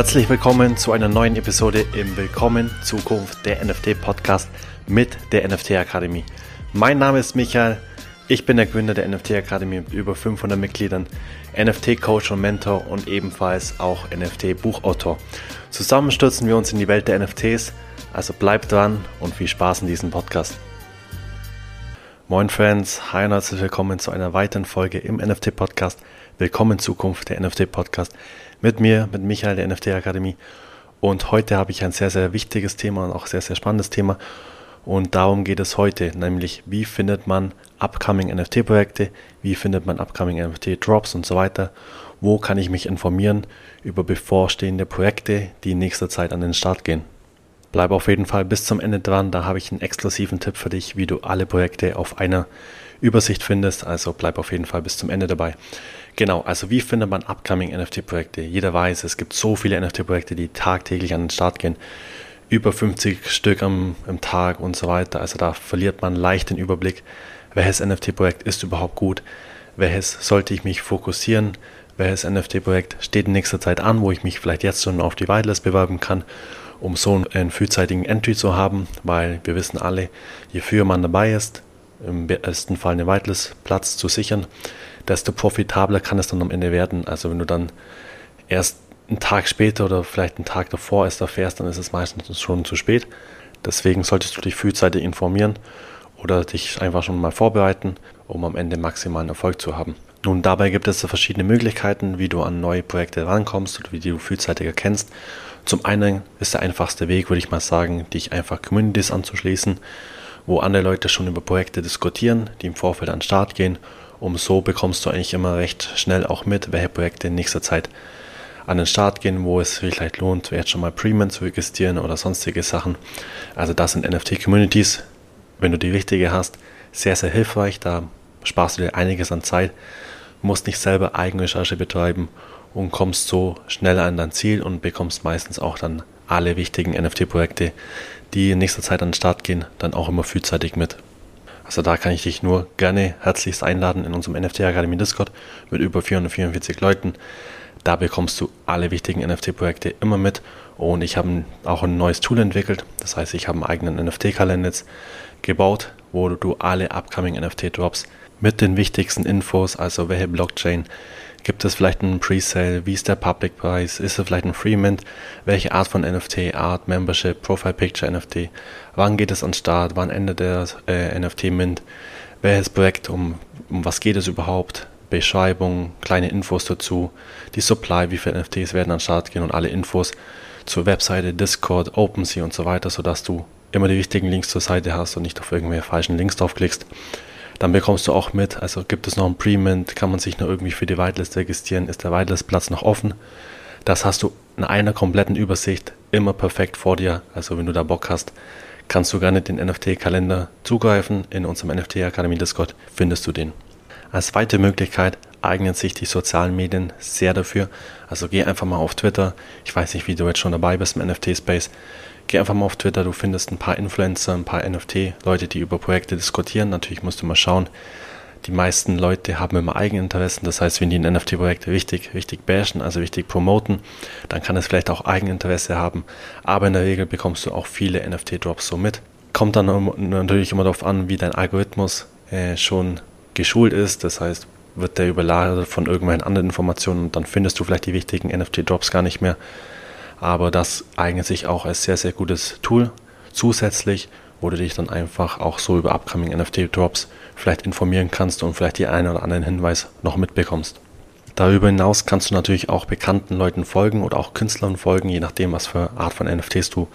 Herzlich willkommen zu einer neuen Episode im Willkommen Zukunft der NFT Podcast mit der NFT Akademie. Mein Name ist Michael, ich bin der Gründer der NFT Akademie mit über 500 Mitgliedern, NFT Coach und Mentor und ebenfalls auch NFT Buchautor. Zusammen stürzen wir uns in die Welt der NFTs, also bleibt dran und viel Spaß in diesem Podcast. Moin Friends, hi und herzlich willkommen zu einer weiteren Folge im NFT Podcast. Willkommen Zukunft der NFT Podcast mit mir, mit Michael der NFT Akademie. Und heute habe ich ein sehr, sehr wichtiges Thema und auch sehr, sehr spannendes Thema. Und darum geht es heute, nämlich wie findet man upcoming NFT-Projekte, wie findet man upcoming NFT-Drops und so weiter. Wo kann ich mich informieren über bevorstehende Projekte, die in nächster Zeit an den Start gehen. Bleib auf jeden Fall bis zum Ende dran, da habe ich einen exklusiven Tipp für dich, wie du alle Projekte auf einer Übersicht findest. Also bleib auf jeden Fall bis zum Ende dabei. Genau, also wie findet man upcoming NFT-Projekte? Jeder weiß, es gibt so viele NFT-Projekte, die tagtäglich an den Start gehen. Über 50 Stück am, am Tag und so weiter. Also da verliert man leicht den Überblick, welches NFT-Projekt ist überhaupt gut, welches sollte ich mich fokussieren, welches NFT-Projekt steht in nächster Zeit an, wo ich mich vielleicht jetzt schon auf die Whitelist bewerben kann um so einen frühzeitigen Entry zu haben, weil wir wissen alle, je früher man dabei ist, im besten Fall einen Whitelist-Platz zu sichern, desto profitabler kann es dann am Ende werden. Also wenn du dann erst einen Tag später oder vielleicht einen Tag davor erst erfährst, dann ist es meistens schon zu spät. Deswegen solltest du dich frühzeitig informieren oder dich einfach schon mal vorbereiten, um am Ende maximalen Erfolg zu haben. Nun, dabei gibt es verschiedene Möglichkeiten, wie du an neue Projekte rankommst oder wie du frühzeitig erkennst. Zum einen ist der einfachste Weg, würde ich mal sagen, dich einfach Communities anzuschließen, wo andere Leute schon über Projekte diskutieren, die im Vorfeld an den Start gehen. Um so bekommst du eigentlich immer recht schnell auch mit, welche Projekte in nächster Zeit an den Start gehen, wo es sich vielleicht lohnt, jetzt schon mal Premium zu registrieren oder sonstige Sachen. Also das sind NFT-Communities, wenn du die richtige hast, sehr, sehr hilfreich. Da sparst du dir einiges an Zeit, musst nicht selber Eigenrecherche betreiben und kommst so schneller an dein Ziel und bekommst meistens auch dann alle wichtigen NFT-Projekte, die in nächster Zeit an den Start gehen, dann auch immer frühzeitig mit. Also da kann ich dich nur gerne herzlichst einladen in unserem NFT Akademie Discord mit über 444 Leuten. Da bekommst du alle wichtigen NFT-Projekte immer mit und ich habe auch ein neues Tool entwickelt. Das heißt, ich habe einen eigenen NFT-Kalender gebaut, wo du alle upcoming NFT-Drops mit den wichtigsten Infos, also welche Blockchain, gibt es vielleicht einen Presale, wie ist der Public Price, ist es vielleicht ein Free Mint, welche Art von NFT, Art, Membership, Profile Picture NFT, wann geht es an Start, wann endet der äh, NFT Mint, welches Projekt, um, um was geht es überhaupt, Beschreibung, kleine Infos dazu, die Supply, wie viele NFTs werden an Start gehen und alle Infos zur Webseite, Discord, OpenSea und so weiter, sodass du immer die wichtigen Links zur Seite hast und nicht auf irgendwelche falschen Links draufklickst. Dann bekommst du auch mit, also gibt es noch ein Pre-Mint, kann man sich noch irgendwie für die Whitelist registrieren, ist der Whitelist-Platz noch offen. Das hast du in einer kompletten Übersicht immer perfekt vor dir. Also wenn du da Bock hast, kannst du gerne den NFT-Kalender zugreifen. In unserem NFT Akademie Discord findest du den. Als weitere Möglichkeit eignen sich die sozialen Medien sehr dafür. Also geh einfach mal auf Twitter. Ich weiß nicht, wie du jetzt schon dabei bist im NFT-Space. Geh einfach mal auf Twitter, du findest ein paar Influencer, ein paar NFT-Leute, die über Projekte diskutieren. Natürlich musst du mal schauen. Die meisten Leute haben immer Eigeninteressen. Das heißt, wenn die ein NFT-Projekt richtig, richtig bashen, also richtig promoten, dann kann es vielleicht auch Eigeninteresse haben. Aber in der Regel bekommst du auch viele NFT-Drops so mit. Kommt dann natürlich immer darauf an, wie dein Algorithmus äh, schon geschult ist. Das heißt, wird der überlagert von irgendwelchen anderen Informationen und dann findest du vielleicht die wichtigen NFT-Drops gar nicht mehr aber das eignet sich auch als sehr, sehr gutes Tool zusätzlich, wo du dich dann einfach auch so über upcoming NFT-Drops vielleicht informieren kannst und vielleicht die einen oder anderen Hinweis noch mitbekommst. Darüber hinaus kannst du natürlich auch bekannten Leuten folgen oder auch Künstlern folgen, je nachdem, was für Art von NFTs du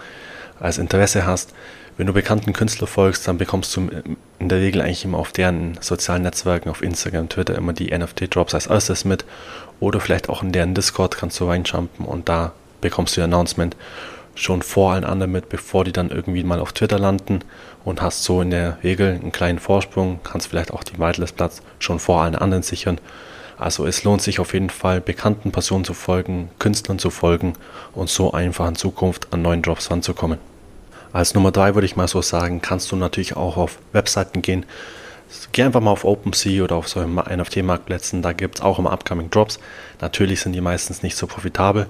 als Interesse hast. Wenn du bekannten Künstler folgst, dann bekommst du in der Regel eigentlich immer auf deren sozialen Netzwerken, auf Instagram, Twitter immer die NFT-Drops als erstes mit. Oder vielleicht auch in deren Discord kannst du reinjumpen und da bekommst du ein Announcement schon vor allen anderen mit, bevor die dann irgendwie mal auf Twitter landen und hast so in der Regel einen kleinen Vorsprung, kannst vielleicht auch den Whitelist-Platz schon vor allen anderen sichern. Also es lohnt sich auf jeden Fall, bekannten Personen zu folgen, Künstlern zu folgen und so einfach in Zukunft an neuen Drops ranzukommen. Als Nummer drei würde ich mal so sagen, kannst du natürlich auch auf Webseiten gehen. Geh einfach mal auf OpenSea oder auf solchen NFT-Marktplätzen, da gibt es auch immer Upcoming Drops. Natürlich sind die meistens nicht so profitabel,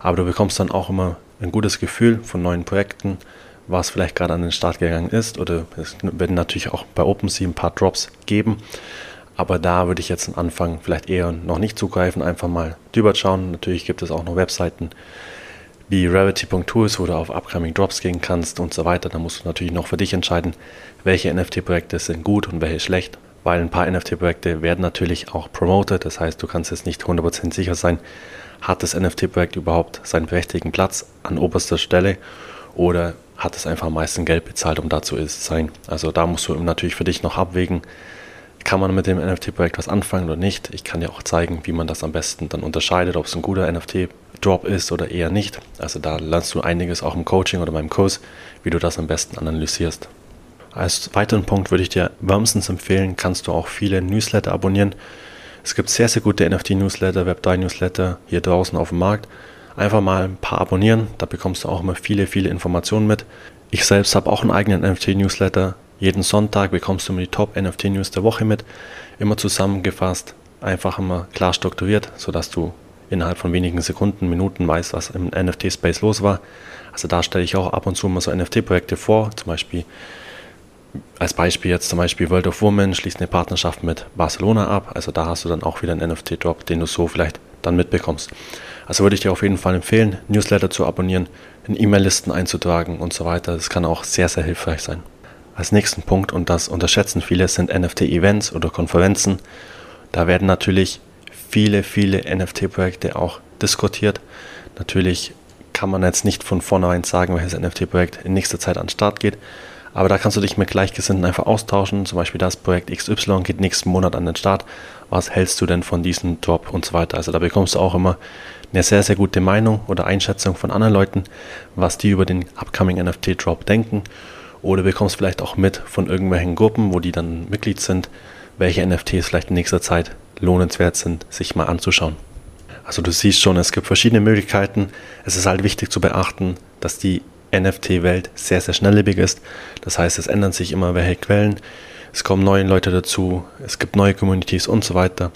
Aber du bekommst dann auch immer ein gutes Gefühl von neuen Projekten, was vielleicht gerade an den Start gegangen ist. Oder es werden natürlich auch bei OpenSea ein paar Drops geben. Aber da würde ich jetzt am Anfang vielleicht eher noch nicht zugreifen, einfach mal drüber schauen. Natürlich gibt es auch noch Webseiten wie Rarity.tools, wo du auf Upcoming Drops gehen kannst und so weiter. Da musst du natürlich noch für dich entscheiden, welche NFT-Projekte sind gut und welche schlecht, weil ein paar NFT-Projekte werden natürlich auch promoted. Das heißt, du kannst jetzt nicht 100% sicher sein, hat das NFT-Projekt überhaupt seinen berechtigten Platz an oberster Stelle oder hat es einfach am meisten Geld bezahlt, um da zu sein. Also da musst du natürlich für dich noch abwägen, kann man mit dem NFT-Projekt was anfangen oder nicht. Ich kann dir auch zeigen, wie man das am besten dann unterscheidet, ob es ein guter NFT-Drop ist oder eher nicht. Also da lernst du einiges auch im Coaching oder beim Kurs, wie du das am besten analysierst. Als weiteren Punkt würde ich dir wärmstens empfehlen, kannst du auch viele Newsletter abonnieren. Es gibt sehr, sehr gute NFT-Newsletter, Web3-Newsletter hier draußen auf dem Markt. Einfach mal ein paar abonnieren, da bekommst du auch immer viele, viele Informationen mit. Ich selbst habe auch einen eigenen NFT-Newsletter, jeden Sonntag bekommst du immer die Top NFT News der Woche mit, immer zusammengefasst, einfach immer klar strukturiert, sodass du innerhalb von wenigen Sekunden, Minuten weißt, was im NFT-Space los war. Also da stelle ich auch ab und zu mal so NFT-Projekte vor, zum Beispiel als Beispiel jetzt zum Beispiel World of Women schließt eine Partnerschaft mit Barcelona ab. Also da hast du dann auch wieder einen NFT-Drop, den du so vielleicht dann mitbekommst. Also würde ich dir auf jeden Fall empfehlen, Newsletter zu abonnieren, in E-Mail-Listen einzutragen und so weiter. Das kann auch sehr, sehr hilfreich sein. Als nächsten Punkt, und das unterschätzen viele, sind NFT-Events oder Konferenzen. Da werden natürlich viele, viele NFT-Projekte auch diskutiert. Natürlich kann man jetzt nicht von vornherein sagen, welches NFT-Projekt in nächster Zeit an den Start geht. Aber da kannst du dich mit Gleichgesinnten einfach austauschen. Zum Beispiel das Projekt XY geht nächsten Monat an den Start. Was hältst du denn von diesem Drop und so weiter? Also da bekommst du auch immer eine sehr, sehr gute Meinung oder Einschätzung von anderen Leuten, was die über den upcoming NFT-Drop denken oder bekommst vielleicht auch mit von irgendwelchen Gruppen, wo die dann Mitglied sind, welche NFTs vielleicht in nächster Zeit lohnenswert sind, sich mal anzuschauen. Also du siehst schon, es gibt verschiedene Möglichkeiten. Es ist halt wichtig zu beachten, dass die NFT-Welt sehr, sehr schnelllebig ist. Das heißt, es ändern sich immer welche Quellen, es kommen neue Leute dazu, es gibt neue Communities und so weiter.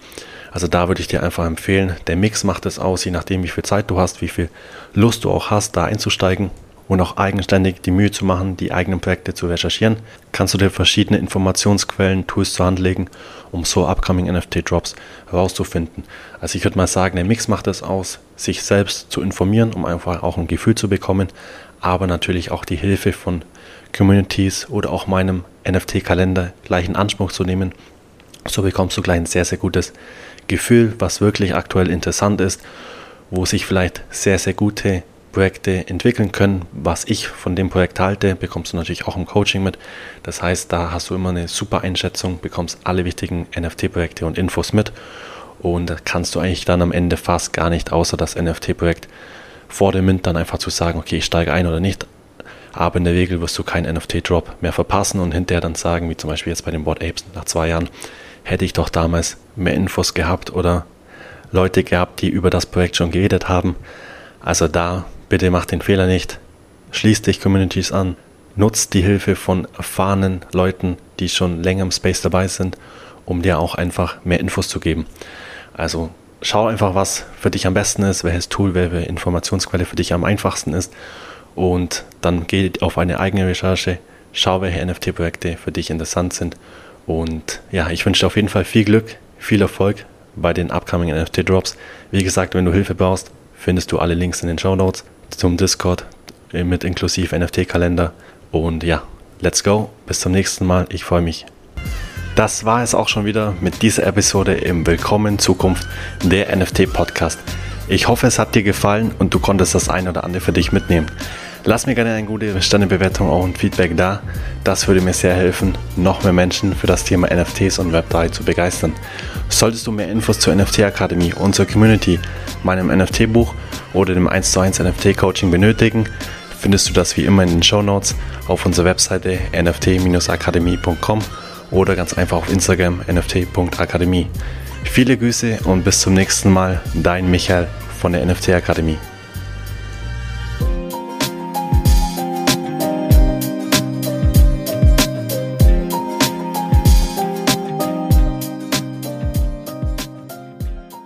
Also da würde ich dir einfach empfehlen, der Mix macht es aus, je nachdem wie viel Zeit du hast, wie viel Lust du auch hast, da einzusteigen und auch eigenständig die Mühe zu machen, die eigenen Projekte zu recherchieren, kannst du dir verschiedene Informationsquellen, Tools zur Hand legen, um so upcoming NFT-Drops herauszufinden. Also ich würde mal sagen, der Mix macht es aus, sich selbst zu informieren, um einfach auch ein Gefühl zu bekommen, aber natürlich auch die Hilfe von Communities oder auch meinem NFT-Kalender gleich in Anspruch zu nehmen. So bekommst du gleich ein sehr, sehr gutes Gefühl, was wirklich aktuell interessant ist, wo sich vielleicht sehr, sehr gute Projekte entwickeln können. Was ich von dem Projekt halte, bekommst du natürlich auch im Coaching mit. Das heißt, da hast du immer eine super Einschätzung, bekommst alle wichtigen NFT-Projekte und Infos mit. Und kannst du eigentlich dann am Ende fast gar nicht, außer das NFT-Projekt vor dem Mint dann einfach zu sagen, okay, ich steige ein oder nicht. Aber in der Regel wirst du keinen NFT-Drop mehr verpassen und hinterher dann sagen, wie zum Beispiel jetzt bei den Board Apes nach zwei Jahren, hätte ich doch damals mehr Infos gehabt oder Leute gehabt, die über das Projekt schon geredet haben. Also da Bitte mach den Fehler nicht. Schließ dich Communities an. Nutzt die Hilfe von erfahrenen Leuten, die schon länger im Space dabei sind, um dir auch einfach mehr Infos zu geben. Also schau einfach, was für dich am besten ist, welches Tool, welche Informationsquelle für dich am einfachsten ist. Und dann geh auf eine eigene Recherche, schau, welche NFT-Projekte für dich interessant sind. Und ja, ich wünsche dir auf jeden Fall viel Glück, viel Erfolg bei den upcoming NFT-Drops. Wie gesagt, wenn du Hilfe brauchst, findest du alle Links in den Show Notes zum Discord mit inklusive NFT-Kalender. Und ja, let's go. Bis zum nächsten Mal. Ich freue mich. Das war es auch schon wieder mit dieser Episode im Willkommen Zukunft der NFT Podcast. Ich hoffe, es hat dir gefallen und du konntest das ein oder andere für dich mitnehmen. Lass mir gerne eine gute Sternebewertung und Feedback da. Das würde mir sehr helfen, noch mehr Menschen für das Thema NFTs und Web3 zu begeistern. Solltest du mehr Infos zur NFT Akademie, unserer Community, meinem NFT-Buch oder dem 1 zu 1 NFT-Coaching benötigen, findest du das wie immer in den Show Notes auf unserer Webseite nft-akademie.com oder ganz einfach auf Instagram nft.akademie. Viele Grüße und bis zum nächsten Mal, dein Michael von der NFT Akademie.